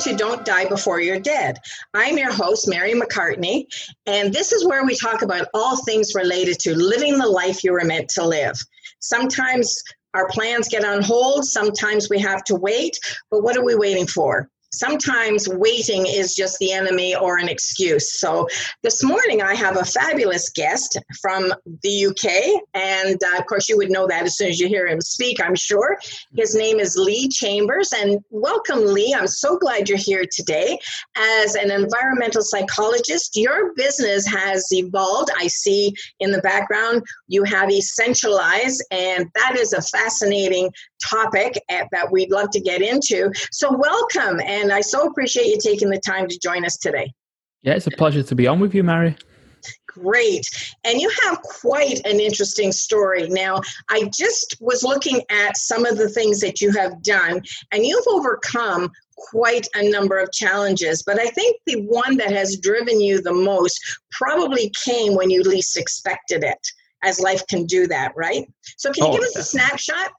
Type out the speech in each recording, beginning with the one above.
to Don't Die Before You're Dead. I'm your host, Mary McCartney, and this is where we talk about all things related to living the life you were meant to live. Sometimes our plans get on hold, sometimes we have to wait, but what are we waiting for? Sometimes waiting is just the enemy or an excuse. So this morning I have a fabulous guest from the UK, and uh, of course you would know that as soon as you hear him speak, I'm sure. His name is Lee Chambers, and welcome, Lee. I'm so glad you're here today. As an environmental psychologist, your business has evolved. I see in the background you have Essentialize, and that is a fascinating topic eh, that we'd love to get into. So welcome. And and I so appreciate you taking the time to join us today. Yeah, it's a pleasure to be on with you, Mary. Great. And you have quite an interesting story. Now, I just was looking at some of the things that you have done, and you've overcome quite a number of challenges. But I think the one that has driven you the most probably came when you least expected it, as life can do that, right? So, can you oh, give us a snapshot?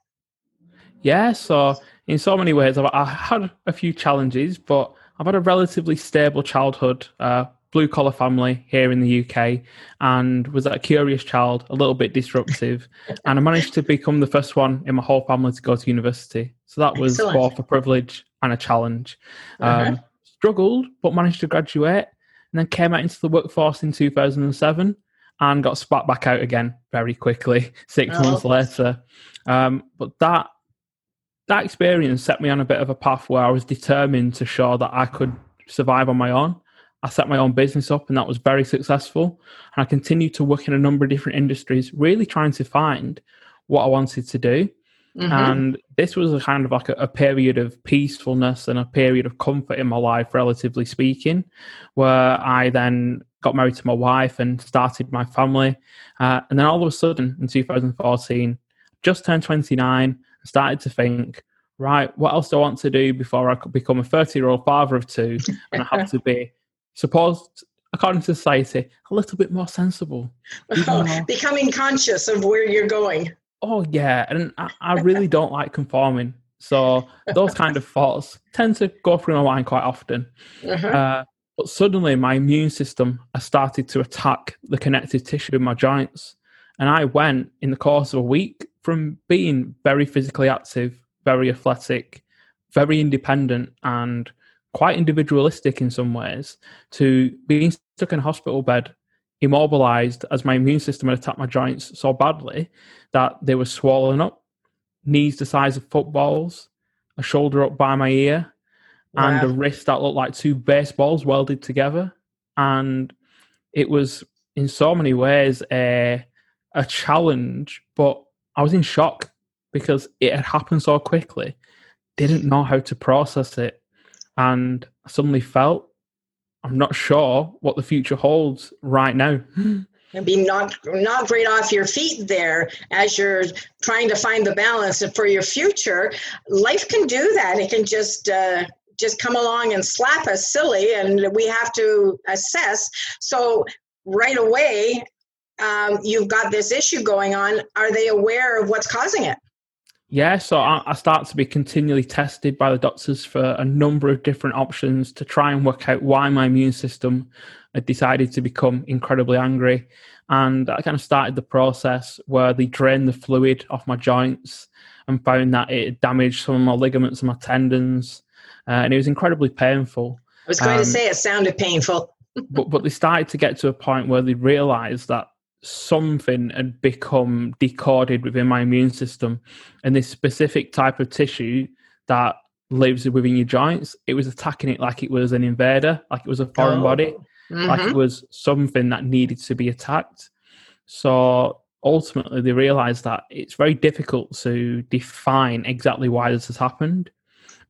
Yeah, so in so many ways, I've, I had a few challenges, but I've had a relatively stable childhood, uh, blue collar family here in the UK, and was a curious child, a little bit disruptive, and I managed to become the first one in my whole family to go to university. So that was Excellent. both a privilege and a challenge. Uh-huh. Um, struggled, but managed to graduate, and then came out into the workforce in 2007 and got spat back out again very quickly six oh. months later. Um, but that that experience set me on a bit of a path where I was determined to show that I could survive on my own. I set my own business up and that was very successful. And I continued to work in a number of different industries, really trying to find what I wanted to do. Mm-hmm. And this was a kind of like a, a, period of peacefulness and a period of comfort in my life, relatively speaking, where I then got married to my wife and started my family. Uh, and then all of a sudden in 2014, just turned 29, started to think, right, what else do I want to do before I become a 30 year old father of two? And I have to be supposed, according to society, a little bit more sensible. Becoming conscious of where you're going. Oh, yeah. And I, I really don't like conforming. So those kind of thoughts tend to go through my mind quite often. Uh-huh. Uh, but suddenly my immune system has started to attack the connective tissue in my joints. And I went in the course of a week from being very physically active, very athletic, very independent, and quite individualistic in some ways, to being stuck in a hospital bed, immobilized as my immune system had attacked my joints so badly that they were swollen up, knees the size of footballs, a shoulder up by my ear, wow. and a wrist that looked like two baseballs welded together. And it was in so many ways a a challenge, but I was in shock because it had happened so quickly. Didn't know how to process it, and suddenly felt I'm not sure what the future holds right now. And be not not great off your feet there as you're trying to find the balance and for your future. Life can do that. It can just uh, just come along and slap us silly, and we have to assess. So right away, um, you've got this issue going on, are they aware of what's causing it? Yeah, so I, I start to be continually tested by the doctors for a number of different options to try and work out why my immune system had decided to become incredibly angry. And I kind of started the process where they drained the fluid off my joints and found that it damaged some of my ligaments and my tendons. Uh, and it was incredibly painful. I was going um, to say it sounded painful. but but they started to get to a point where they realized that something and become decoded within my immune system and this specific type of tissue that lives within your joints it was attacking it like it was an invader like it was a foreign oh. body mm-hmm. like it was something that needed to be attacked so ultimately they realized that it's very difficult to define exactly why this has happened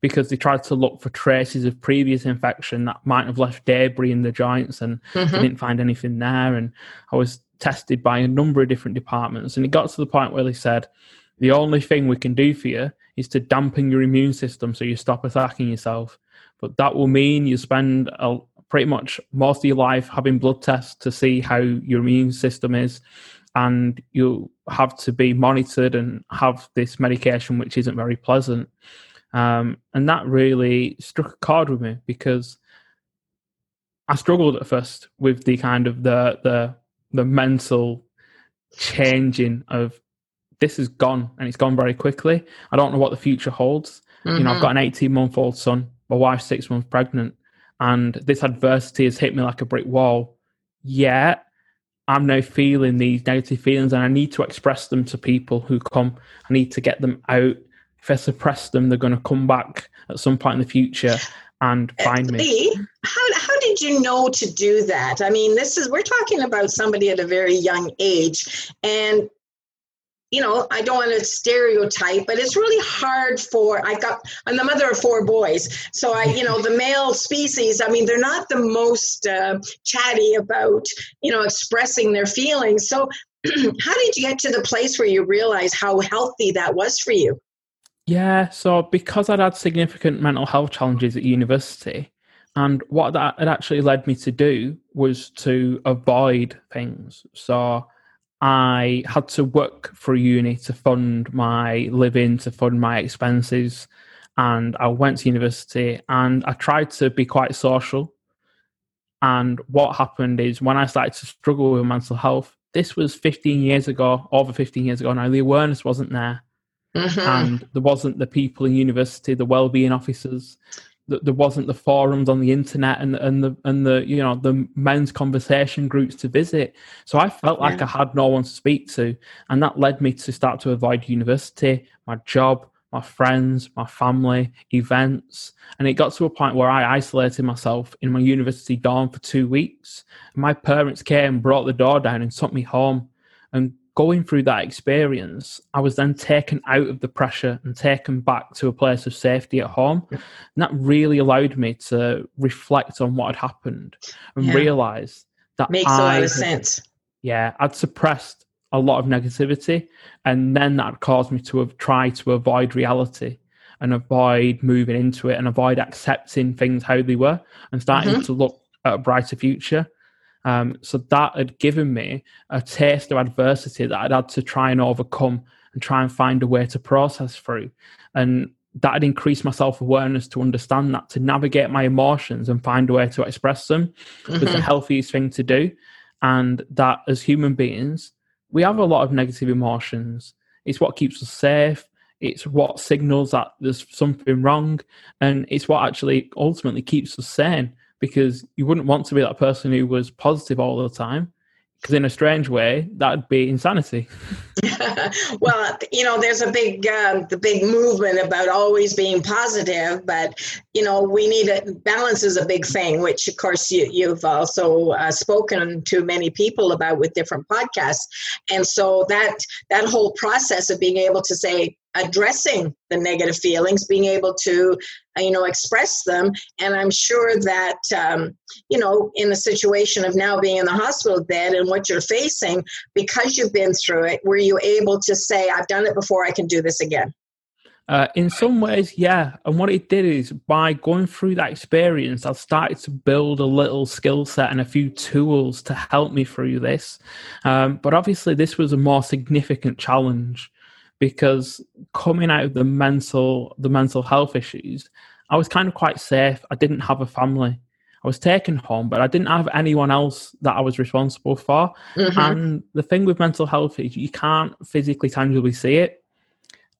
because they tried to look for traces of previous infection that might have left debris in the joints and mm-hmm. they didn't find anything there and i was tested by a number of different departments. And it got to the point where they said, the only thing we can do for you is to dampen your immune system so you stop attacking yourself. But that will mean you spend a, pretty much most of your life having blood tests to see how your immune system is. And you have to be monitored and have this medication, which isn't very pleasant. Um, and that really struck a chord with me because I struggled at first with the kind of the the the mental changing of this is gone and it's gone very quickly. I don't know what the future holds. Mm-hmm. You know, I've mm-hmm. got an 18 month old son, my wife's six months pregnant, and this adversity has hit me like a brick wall. Yet I'm now feeling these negative feelings and I need to express them to people who come. I need to get them out. If I suppress them, they're going to come back at some point in the future and find me. How, how did you know to do that? I mean, this is, we're talking about somebody at a very young age. And you know, I don't want to stereotype, but it's really hard for I got I'm the mother of four boys, so I you know the male species. I mean, they're not the most uh, chatty about you know expressing their feelings. So, how did you get to the place where you realize how healthy that was for you? Yeah, so because I'd had significant mental health challenges at university, and what that had actually led me to do was to avoid things. So I had to work for uni to fund my living, to fund my expenses. And I went to university and I tried to be quite social. And what happened is when I started to struggle with mental health, this was 15 years ago, over 15 years ago now, the awareness wasn't there. Mm-hmm. And there wasn't the people in university, the well-being officers, there wasn't the forums on the internet and and the and the you know the men's conversation groups to visit. So i felt yeah. like i had no one to speak to and that led me to start to avoid university my job my friends my family events. And it got to a point where i isolated myself in my university dorm for two weeks. My parents came brought the door down and took me home. And going through that experience, I was then taken out of the pressure and taken back to a place of safety at home. And that really allowed me to reflect on what had happened and yeah. realize that makes I a lot of had, sense. Yeah, I'd suppressed a lot of negativity, and then that caused me to have tried to avoid reality and avoid moving into it and avoid accepting things how they were and starting mm-hmm. to look at a brighter future. Um, so that had given me a taste of adversity that I'd had to try and overcome and try and find a way to process through. And that had increased my self awareness to understand that, to navigate my emotions and find a way to express them mm-hmm. was the mm-hmm. healthiest thing to do. And that as human beings, we have a lot of negative emotions. It's what keeps us safe. It's what signals that there's something wrong. And it's what actually ultimately keeps us sane because you wouldn't want to be that person who was positive all the time because in a strange way that'd be insanity. Well you know there's a big um, the big movement about always being positive but you know we need a balance is a big thing which of course you, you've also uh, spoken to many people about with different podcasts. And so that that whole process of being able to say addressing the negative feelings, being able to, uh, you know, express them. And I'm sure that, um, you know, in the situation of now being in the hospital bed and what you're facing, because you've been through it, were you able to say, I've done it before, I can do this again? Uh, in some ways, yeah. And what it did is by going through that experience, I've started to build a little skill set and a few tools to help me through this. Um, but obviously, this was a more significant challenge because coming out of the mental the mental health issues, I was kind of quite safe. I didn't have a family. I was taken home, but I didn't have anyone else that I was responsible for. Mm-hmm. And the thing with mental health is you can't physically tangibly see it.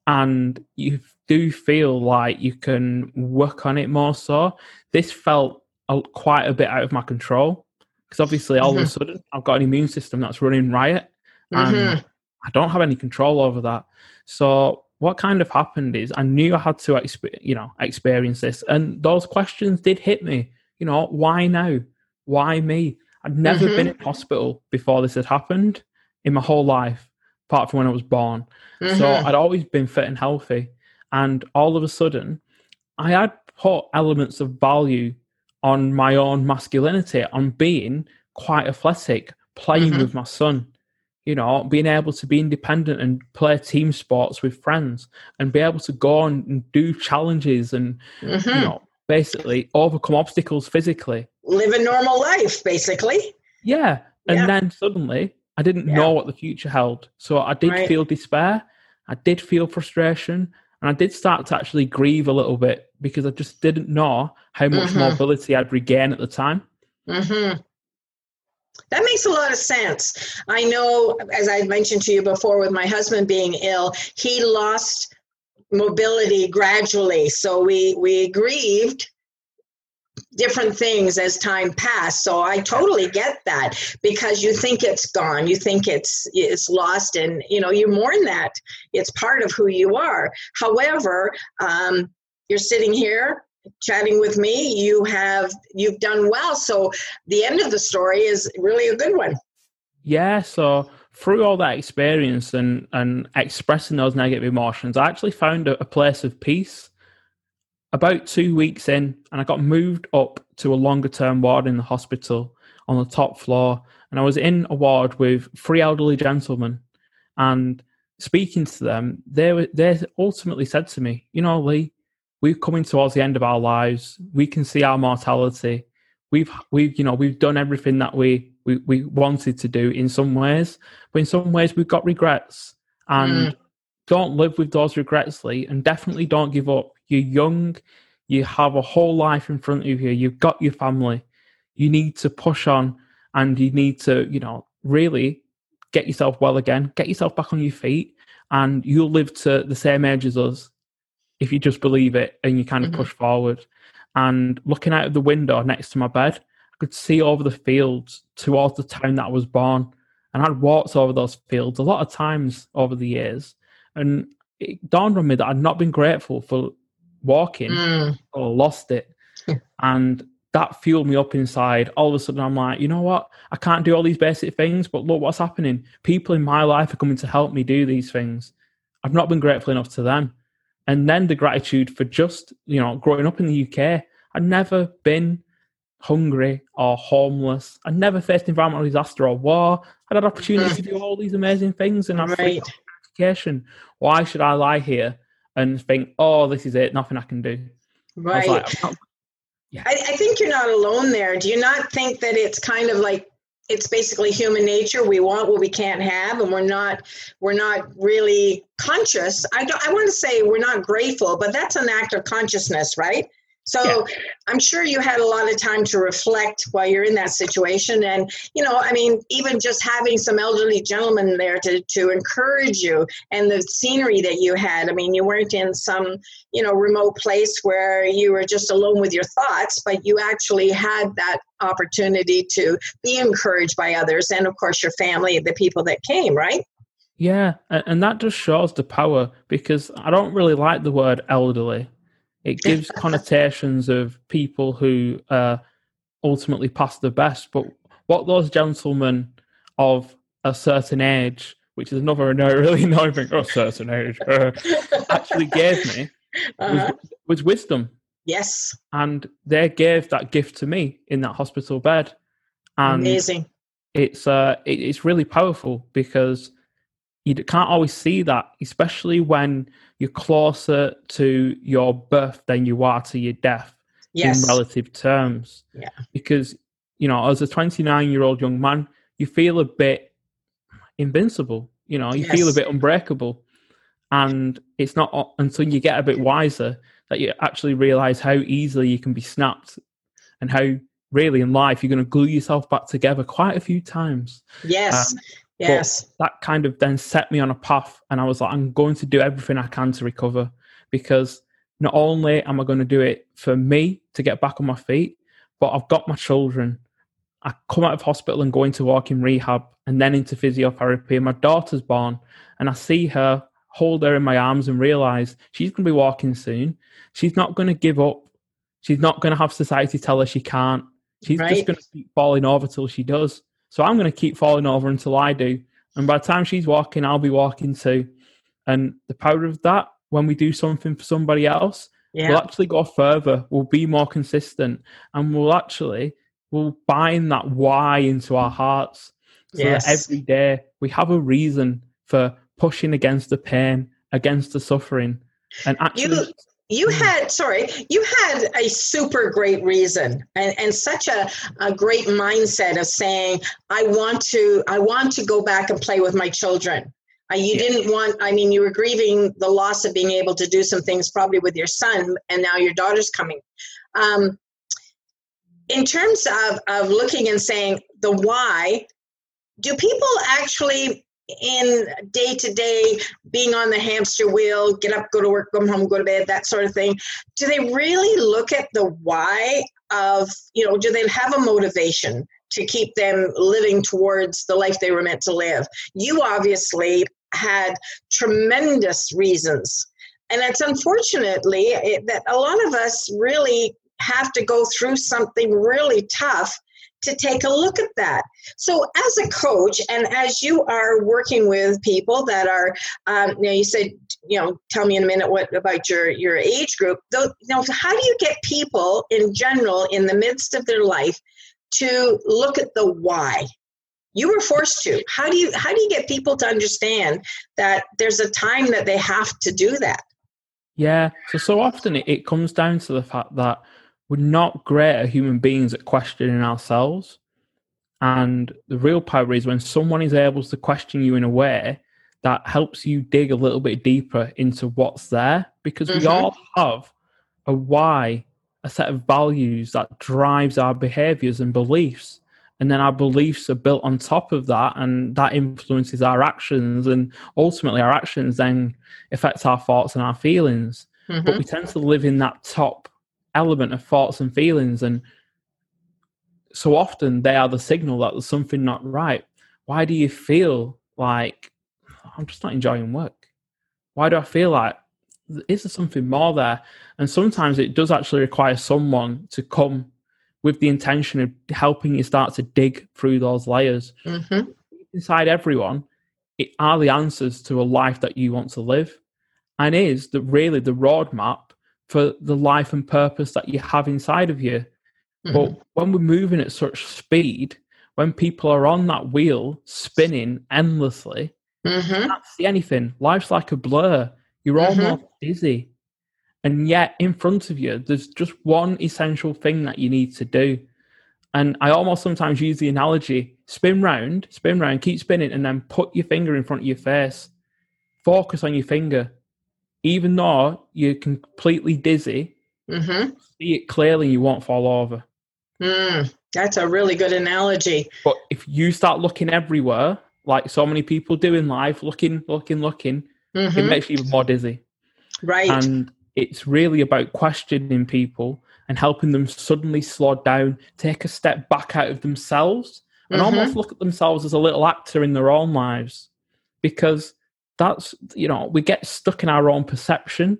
And you do feel like you can work on it more so. This felt a, quite a bit out of my control because obviously all mm-hmm. of a mm-hmm. sudden I've got an immune system that's running riot and mm-hmm. I don't have any control over that. So what kind of happened is I knew I had to, exp- you know, experience this, and those questions did hit me. You know, why now? Why me? I'd never mm-hmm. been in hospital before this had happened in my whole life, apart from when I was born. Mm-hmm. So I'd always been fit and healthy, and all of a sudden, I had put elements of value on my own masculinity, on being quite athletic, playing mm-hmm. with my son, you know, being able to be independent and play team sports with friends and be able to go on and do challenges and, mm-hmm. you know, basically overcome obstacles physically. Live a normal life, basically. Yeah. And yeah. then suddenly I didn't yeah. know what the future held. So I did right. feel despair. I did feel frustration. And I did start to actually grieve a little bit because I just didn't know how much mm-hmm. mobility I'd regain at the time. Mm-hmm. That makes a lot of sense. I know, as I mentioned to you before, with my husband being ill, he lost mobility gradually. So we we grieved different things as time passed so i totally get that because you think it's gone you think it's it's lost and you know you mourn that it's part of who you are however um, you're sitting here chatting with me you have you've done well so the end of the story is really a good one yeah so through all that experience and and expressing those negative emotions i actually found a, a place of peace about two weeks in, and I got moved up to a longer term ward in the hospital on the top floor. And I was in a ward with three elderly gentlemen. And speaking to them, they, were, they ultimately said to me, You know, Lee, we're coming towards the end of our lives. We can see our mortality. We've, we've, you know, we've done everything that we, we, we wanted to do in some ways, but in some ways we've got regrets. And mm. don't live with those regrets, Lee, and definitely don't give up you're young. You have a whole life in front of you. You've got your family. You need to push on and you need to, you know, really get yourself well again, get yourself back on your feet, and you'll live to the same age as us if you just believe it and you kind of mm-hmm. push forward. And looking out of the window next to my bed, I could see over the fields towards the town that I was born. And I'd walked over those fields a lot of times over the years. And it dawned on me that I'd not been grateful for walking mm. or lost it. and that fueled me up inside. All of a sudden, I'm like, you know what? I can't do all these basic things, but look what's happening. People in my life are coming to help me do these things. I've not been grateful enough to them. And then the gratitude for just, you know, growing up in the UK. I'd never been hungry or homeless. I'd never faced environmental disaster or war. I'd had opportunities to do all these amazing things and I've right. education. Why should I lie here and think, oh, this is it, nothing I can do. Right. I, like, yeah. I, I think you're not alone there. Do you not think that it's kind of like it's basically human nature. We want what we can't have and we're not we're not really conscious. I don't i want to say we're not grateful but that's an act of consciousness right so yeah. I'm sure you had a lot of time to reflect while you're in that situation. And, you know, I mean, even just having some elderly gentlemen there to, to encourage you and the scenery that you had. I mean, you weren't in some, you know, remote place where you were just alone with your thoughts, but you actually had that opportunity to be encouraged by others. And of course, your family, the people that came, right? Yeah. And that just shows the power because I don't really like the word elderly it gives connotations of people who uh, ultimately pass the best. But what those gentlemen of a certain age, which is another no, really annoying thing, oh, certain age, uh, actually gave me uh-huh. was, was wisdom. Yes. And they gave that gift to me in that hospital bed. And Amazing. It's uh, it, it's really powerful because you can't always see that, especially when you're closer to your birth than you are to your death yes. in relative terms. Yeah. Because, you know, as a 29 year old young man, you feel a bit invincible, you know, you yes. feel a bit unbreakable. And it's not until you get a bit wiser that you actually realize how easily you can be snapped and how really in life you're going to glue yourself back together quite a few times. Yes. Um, Yes. But that kind of then set me on a path, and I was like, I'm going to do everything I can to recover because not only am I going to do it for me to get back on my feet, but I've got my children. I come out of hospital and go into walking rehab and then into physiotherapy. And my daughter's born, and I see her, hold her in my arms, and realize she's going to be walking soon. She's not going to give up. She's not going to have society tell her she can't. She's right. just going to keep falling over till she does. So I'm going to keep falling over until I do. And by the time she's walking, I'll be walking too. And the power of that, when we do something for somebody else, yeah. we'll actually go further. We'll be more consistent, and we'll actually we'll bind that why into our hearts. So yes. that every day we have a reason for pushing against the pain, against the suffering, and actually. You, you mm. had sorry you had a super great reason and, and such a, a great mindset of saying i want to i want to go back and play with my children Uh, you yeah. didn't want, I mean, you were grieving the loss of being able to do some things probably with your son, and now your daughter's coming. Um, in terms of, of looking and saying the why, do people actually in day to day being on the hamster wheel, get up, go to work, come home, go to bed, that sort of thing, do they really look at the why of, you know, do they have a motivation to keep them living towards the life they were meant to live? You obviously had tremendous reasons. And it's unfortunately it, that a lot of us really have to go through something really tough to take a look at that. So, as a coach, and as you are working with people that are, um, you know, you said, you know, tell me in a minute what about your your age group. Though, you know, how do you get people in general in the midst of their life to look at the why? You were forced to. How do you how do you get people to understand that there's a time that they have to do that? Yeah. So so often it, it comes down to the fact that we're not great at human beings at questioning ourselves. And the real power is when someone is able to question you in a way that helps you dig a little bit deeper into what's there, because mm-hmm. we all have a why, a set of values that drives our behaviors and beliefs. And then our beliefs are built on top of that, and that influences our actions. And ultimately, our actions then affect our thoughts and our feelings. Mm-hmm. But we tend to live in that top element of thoughts and feelings and so often they are the signal that there's something not right. Why do you feel like i'm just not enjoying work why do i feel like is there something more there? And sometimes it does actually require someone to come with the intention of helping you start to dig through those layers. Mm-hmm. inside everyone it are the answers to a life that you want to live and is that really the roadmap for the life and purpose that you have inside of you. Mm-hmm. But when we're moving at such speed, when people are on that wheel spinning endlessly, mm-hmm. you can't see anything. Life's like a blur. You're mm-hmm. almost dizzy. And yet, in front of you, there's just one essential thing that you need to do. And I almost sometimes use the analogy spin round, spin round, keep spinning, and then put your finger in front of your face. Focus on your finger even though you're completely dizzy, mm-hmm. see it clearly, you won't fall over. Mm, that's a really good analogy. But if you start looking everywhere, like so many people do in life, looking, looking, looking, mm-hmm. it makes you even more dizzy. Right. And it's really about questioning people and helping them suddenly slow down, take a step back out of themselves, and mm-hmm. almost look at themselves as a little actor in their own lives. Because that's you know we get stuck in our own perception.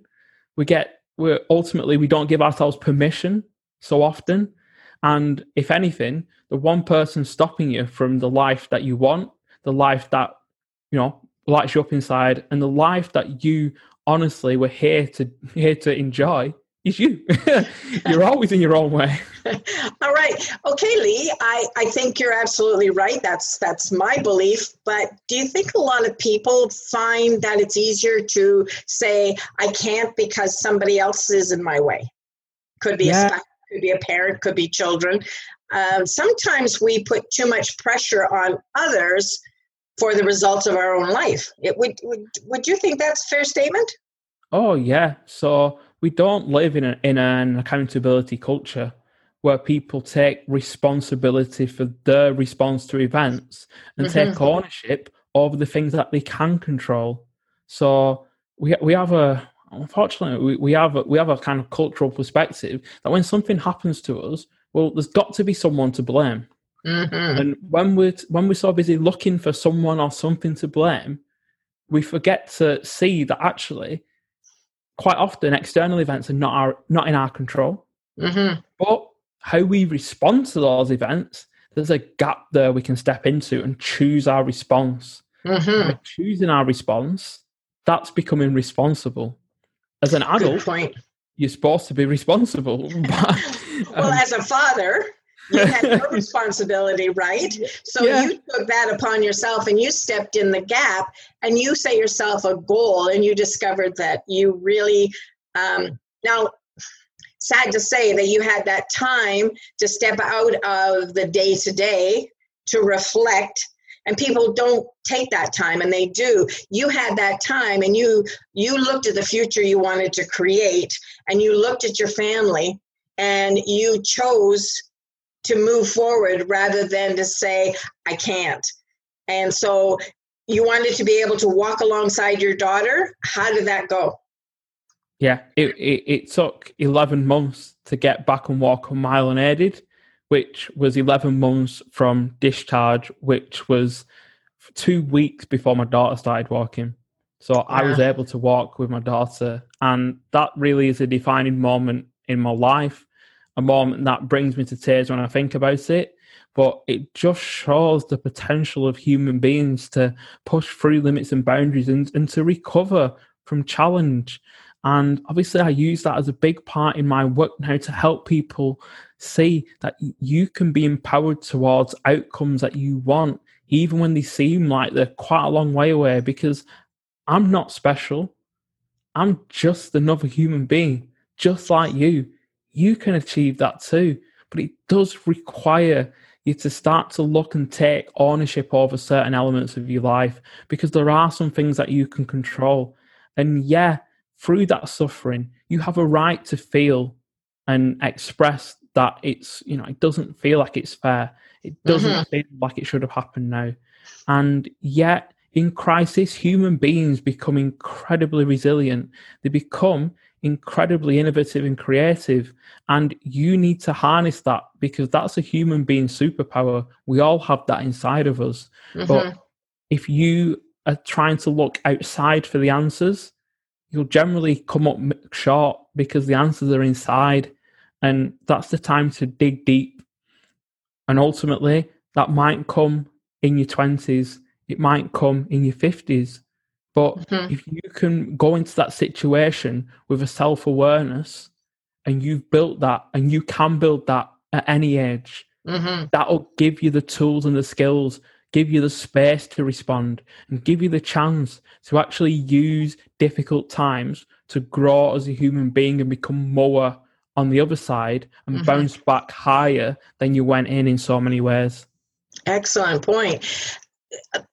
We get we're ultimately we don't give ourselves permission so often. And if anything the one person stopping you from the life that you want the life that you know lights you up inside and the life that you honestly were here to here to enjoy is you. you're always in your own way. All right. Okay, Lee, I, I think you're absolutely right. That's that's my belief. But do you think a lot of people find that it's easier to say, I can't because somebody else is in my way? Could be yeah. a spouse, could be a parent, could be children. Um, sometimes we put too much pressure on others for the results of our own life. It would would would you think that's a fair statement? Oh yeah. So we don't live in, a, in an accountability culture where people take responsibility for their response to events and mm-hmm. take ownership over the things that they can control. So we we have a unfortunately we, we have a, we have a kind of cultural perspective that when something happens to us, well, there's got to be someone to blame. Mm-hmm. And when we're when we're so busy looking for someone or something to blame, we forget to see that actually quite often external events are not our not in our control. Mm-hmm. But how we respond to those events, there's a gap there we can step into and choose our response. Mm-hmm. By choosing our response, that's becoming responsible. As an adult, you're supposed to be responsible. but, um, well, as a father, you had no responsibility, right? So yeah. you took that upon yourself and you stepped in the gap and you set yourself a goal and you discovered that you really, um, now, sad to say that you had that time to step out of the day to day to reflect and people don't take that time and they do you had that time and you you looked at the future you wanted to create and you looked at your family and you chose to move forward rather than to say i can't. And so you wanted to be able to walk alongside your daughter? How did that go? Yeah it, it, it took 11 months to get back and walk a mile unaided which was 11 months from discharge which was two weeks before my daughter started walking. So yeah. i was able to walk with my daughter and that really is a defining moment in my life a moment that brings me to tears when i think about it but it just shows the potential of human beings to push through limits and boundaries and, and to recover from challenge. And obviously, I use that as a big part in my work now to help people see that you can be empowered towards outcomes that you want, even when they seem like they're quite a long way away, because I'm not special. I'm just another human being, just like you. You can achieve that too. But it does require you to start to look and take ownership over certain elements of your life because there are some things that you can control. And yeah, through that suffering, you have a right to feel and express that it's, you know, it doesn't feel like it's fair. It doesn't mm-hmm. feel like it should have happened now. And yet, in crisis, human beings become incredibly resilient. They become incredibly innovative and creative. And you need to harness that because that's a human being superpower. We all have that inside of us. Mm-hmm. But if you are trying to look outside for the answers, you'll generally come up short because the answers are inside. And that's the time to dig deep. And ultimately, that might come in your 20s, it might come in your 50s, but mm-hmm. if you can go into that situation with a self awareness and you've built that and you can build that at any age, mm-hmm. that'll give you the tools and the skills, give you the space to respond, and give you the chance to actually use difficult times to grow as a human being and become more on the other side and mm-hmm. bounce back higher than you went in in so many ways. Excellent point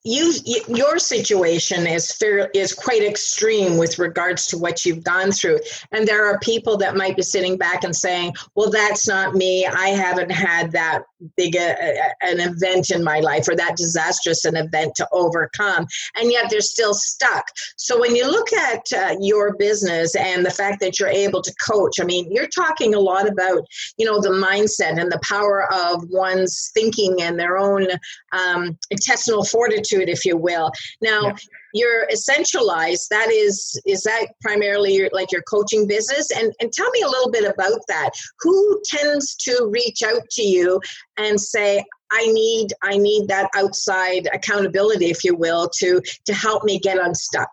you your situation is fair is quite extreme with regards to what you've gone through. And there are people that might be sitting back and saying well that's not me. I haven't had that big a, a, an event in my life or that disastrous an event to overcome. And yet they're still stuck. So when you look at uh, your business and the fact that you're able to coach i mean you're talking a lot about you know the mindset and the power of one's thinking and their own um, intestinal fortitude, if you will. Now, yeah. your essentialized that is is that primarily your, like your coaching business? And and tell me a little bit about that. Who tends to reach out to you and say, I need I need that outside accountability, if you will, to to help me get unstuck.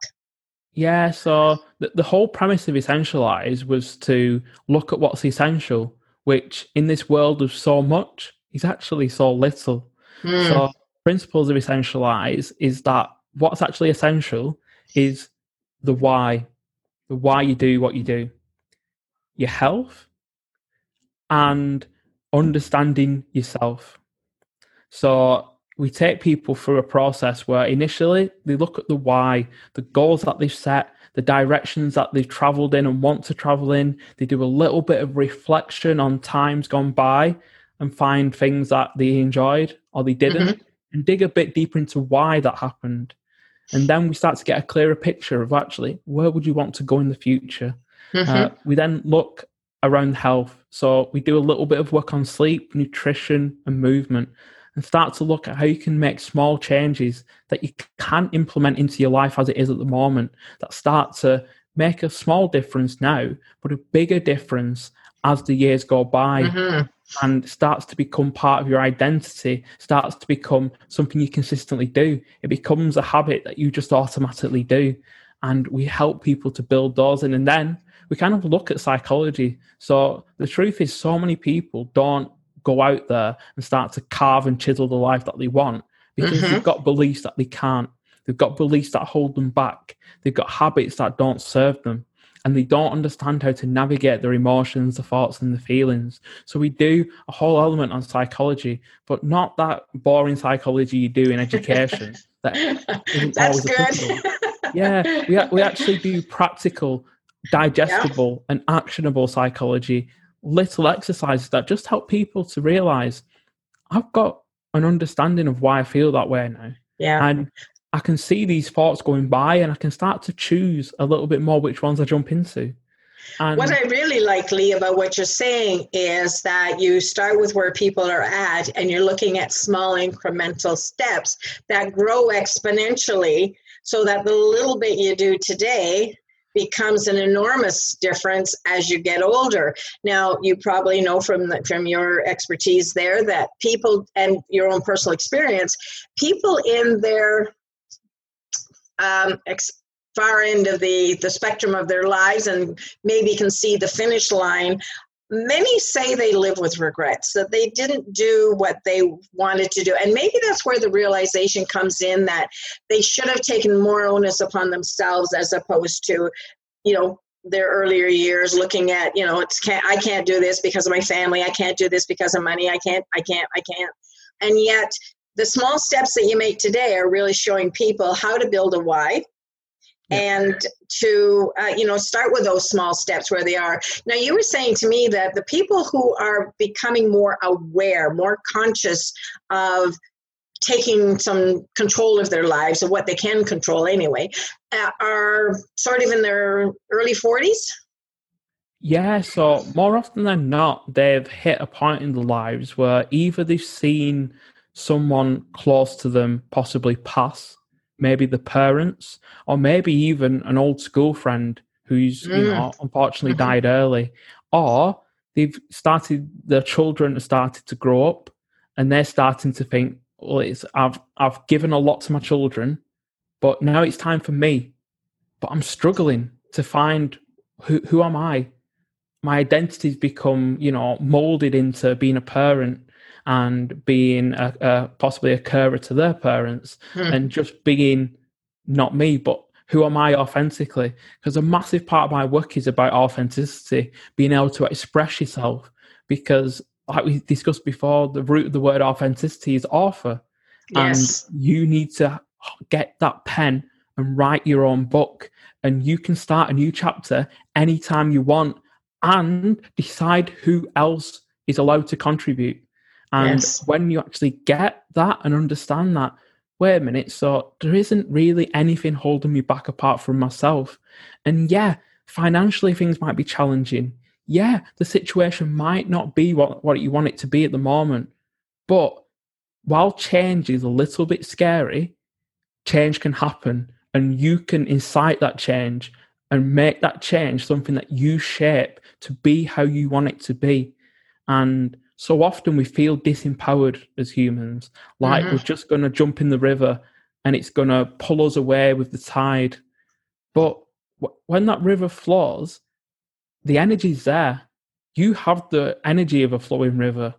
Yeah, so the, the whole premise of Essentialize was to look at what's essential, which in this world of so much is actually so little. Mm. So principles of essentialize is that what's actually essential is the why, the why you do what you do, your health, and understanding yourself. So we take people through a process where initially they look at the why, the goals that they've set, the directions that they've traveled in and want to travel in. They do a little bit of reflection on times gone by and find things that they enjoyed or they didn't. Mm-hmm and dig a bit deeper into why that happened. And then we start to get a clearer picture of actually where would you want to go in the future. Mm-hmm. Uh, we then look around health. So we do a little bit of work on sleep, nutrition, and movement, and start to look at how you can make small changes that you can implement into your life as it is at the moment that start to make a small difference now, but a bigger difference as the years go by. Mm-hmm and starts to become part of your identity, starts to become something you consistently do. It becomes a habit that you just automatically do. And we help people to build those in. And then we kind of look at psychology. So the truth is, so many people don't go out there and start to carve and chisel the life that they want because mm-hmm. they've got beliefs that they can't. They've got beliefs that hold them back. They've got habits that don't serve them. And they don't understand how to navigate their emotions, the thoughts, and the feelings. So we do a whole element on psychology, but not that boring psychology you do in education. that That's good. yeah, we we actually do practical, digestible, yeah. and actionable psychology. Little exercises that just help people to realize I've got an understanding of why I feel that way now. Yeah. And I can see these thoughts going by and I can start to choose a little bit more which ones I jump into. And what I really like, Lee, about what you're saying is that you start with where people are at and you're looking at small incremental steps that grow exponentially so that the little bit you do today becomes an enormous difference as you get older. Now, you probably know from the, from your expertise there that people and your own personal experience, people in their um, ex- far end of the, the spectrum of their lives and maybe can see the finish line. Many say they live with regrets that they didn't do what they wanted to do. And maybe that's where the realization comes in that they should have taken more onus upon themselves as opposed to you know their earlier years looking at you know it's can't i can't do this because of my family. I can't do this because of money. I can't i can't i can't. And yet the small steps that you make today are really showing people how to build a why and to uh, you know start with those small steps where they are. Now you were saying to me that the people who are becoming more aware more conscious of taking some control of their lives of what they can control anyway uh, are sort of in their early 40s yeah so more often than not they've hit a point in their lives where either they've seen someone close to them possibly pass, maybe the parents, or maybe even an old school friend who's mm. you know unfortunately mm-hmm. died early, or they've started their children have started to grow up and they're starting to think, well, it's I've I've given a lot to my children, but now it's time for me. But I'm struggling to find who who am I? My identity's become, you know, molded into being a parent and being a, a possibly a carer to their parents hmm. and just being not me, but who am I authentically? Because a massive part of my work is about authenticity, being able to express yourself. Because, like we discussed before, the root of the word authenticity is author. Yes. And you need to get that pen and write your own book. And you can start a new chapter anytime you want and decide who else is allowed to contribute. And yes. when you actually get that and understand that, wait a minute, so there isn't really anything holding me back apart from myself. And yeah, financially things might be challenging. Yeah, the situation might not be what, what you want it to be at the moment. But while change is a little bit scary, change can happen and you can incite that change and make that change something that you shape to be how you want it to be. And so often we feel disempowered as humans, like mm-hmm. we're just going to jump in the river and it's going to pull us away with the tide. But w- when that river flows, the energy's there. You have the energy of a flowing river,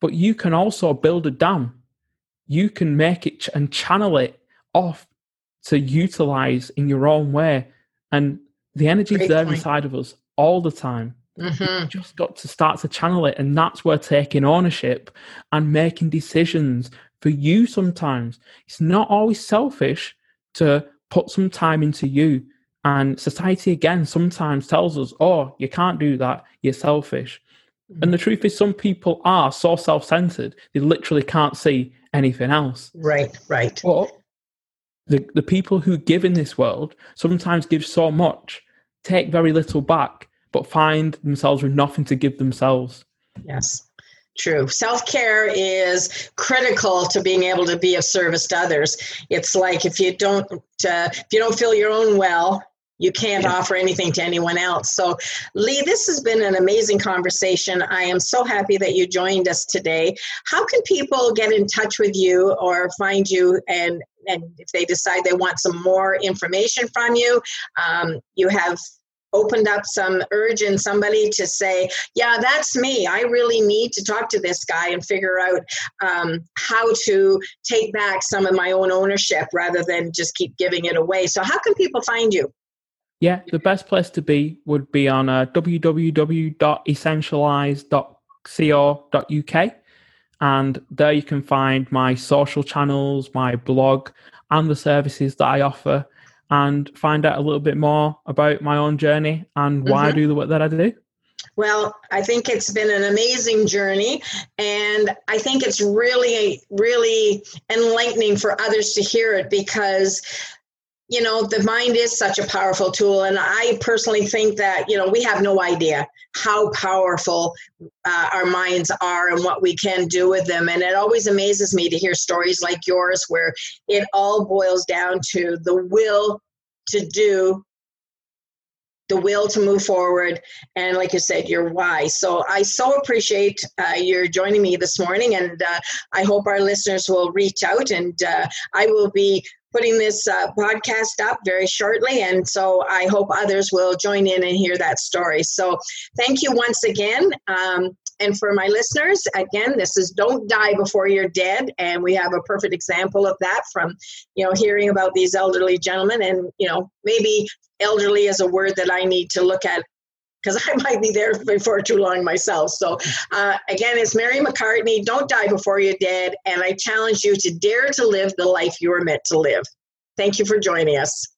but you can also build a dam. You can make it ch- and channel it off to utilize in your own way. And the energy is there point. inside of us all the time. Mm-hmm. just got to start to channel it. And that's where taking ownership and making decisions for you sometimes. It's not always selfish to put some time into you. And society, again, sometimes tells us, oh, you can't do that. You're selfish. Mm-hmm. And the truth is, some people are so self centered, they literally can't see anything else. Right, right. But the, the people who give in this world sometimes give so much, take very little back, but find themselves with nothing to give themselves. Yes. True. Self care is critical to being able to be of service to others. It's like if you don't uh, if you don't feel your own well, you can't yeah. offer anything to anyone else. So, Lee, this has been an amazing conversation. I am so happy that you joined us today. How can people get in touch with you or find you and and if they decide they want some more information from you, um, you have opened up some urge in somebody to say, yeah, that's me. I really need to talk to this guy and figure out um, how to take back some of my own ownership rather than just keep giving it away. So, how can people find you? Yeah, the best place to be would be on uh, www.essentialize.co.uk. And there you can find my social channels, my blog, and the services that I offer, and find out a little bit more about my own journey and why mm-hmm. I do the work that I do. Well, I think it's been an amazing journey, and I think it's really, really enlightening for others to hear it because you know the mind is such a powerful tool and i personally think that you know we have no idea how powerful uh, our minds are and what we can do with them. And it always amazes me to hear stories like yours where it all boils down to the will to do the will to move forward and like you said your why so i so appreciate uh, your joining me this morning and uh, i hope our listeners will reach out and uh, i will be putting this uh, podcast up very shortly. And so I hope others will join in and hear that story. So thank you once again. Um, and for my listeners, again, this is Don't Die Before You're Dead. And we have a perfect example of that from, you know, hearing about these elderly gentlemen. And, you know, maybe elderly is a word that I need to look at because I might be there before too long myself. So, uh, again, it's Mary McCartney. Don't die before you're dead. And I challenge you to dare to live the life you were meant to live. Thank you for joining us.